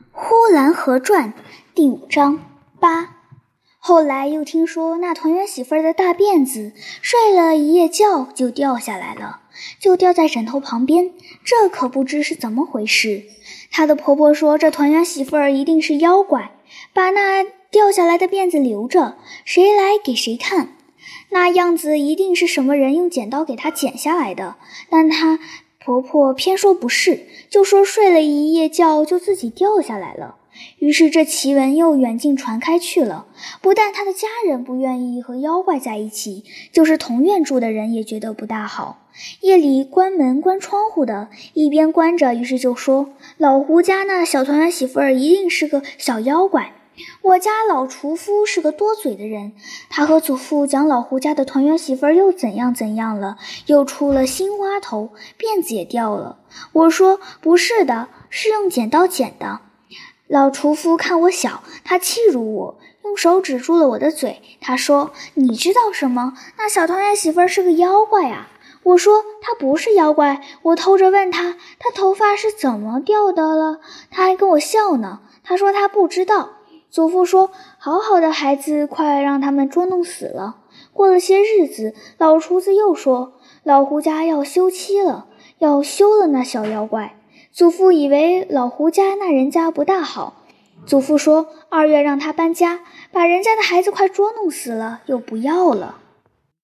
《呼兰河传》第五章八。后来又听说那团圆媳妇儿的大辫子睡了一夜觉就掉下来了，就掉在枕头旁边，这可不知是怎么回事。她的婆婆说，这团圆媳妇儿一定是妖怪，把那掉下来的辫子留着，谁来给谁看。那样子一定是什么人用剪刀给她剪下来的，但她。婆婆偏说不是，就说睡了一夜觉就自己掉下来了。于是这奇闻又远近传开去了。不但她的家人不愿意和妖怪在一起，就是同院住的人也觉得不大好。夜里关门关窗户的，一边关着，于是就说老胡家那小团圆媳妇儿一定是个小妖怪。我家老厨夫是个多嘴的人，他和祖父讲老胡家的团圆媳妇儿又怎样怎样了，又出了新花头，辫子也掉了。我说不是的，是用剪刀剪的。老厨夫看我小，他气辱我，用手指住了我的嘴。他说：“你知道什么？那小团圆媳妇儿是个妖怪啊！”我说：“她不是妖怪。”我偷着问他：“她头发是怎么掉的了？”他还跟我笑呢。他说他不知道。祖父说：“好好的孩子，快让他们捉弄死了。”过了些日子，老厨子又说：“老胡家要休妻了，要休了那小妖怪。”祖父以为老胡家那人家不大好，祖父说：“二月让他搬家，把人家的孩子快捉弄死了，又不要了。”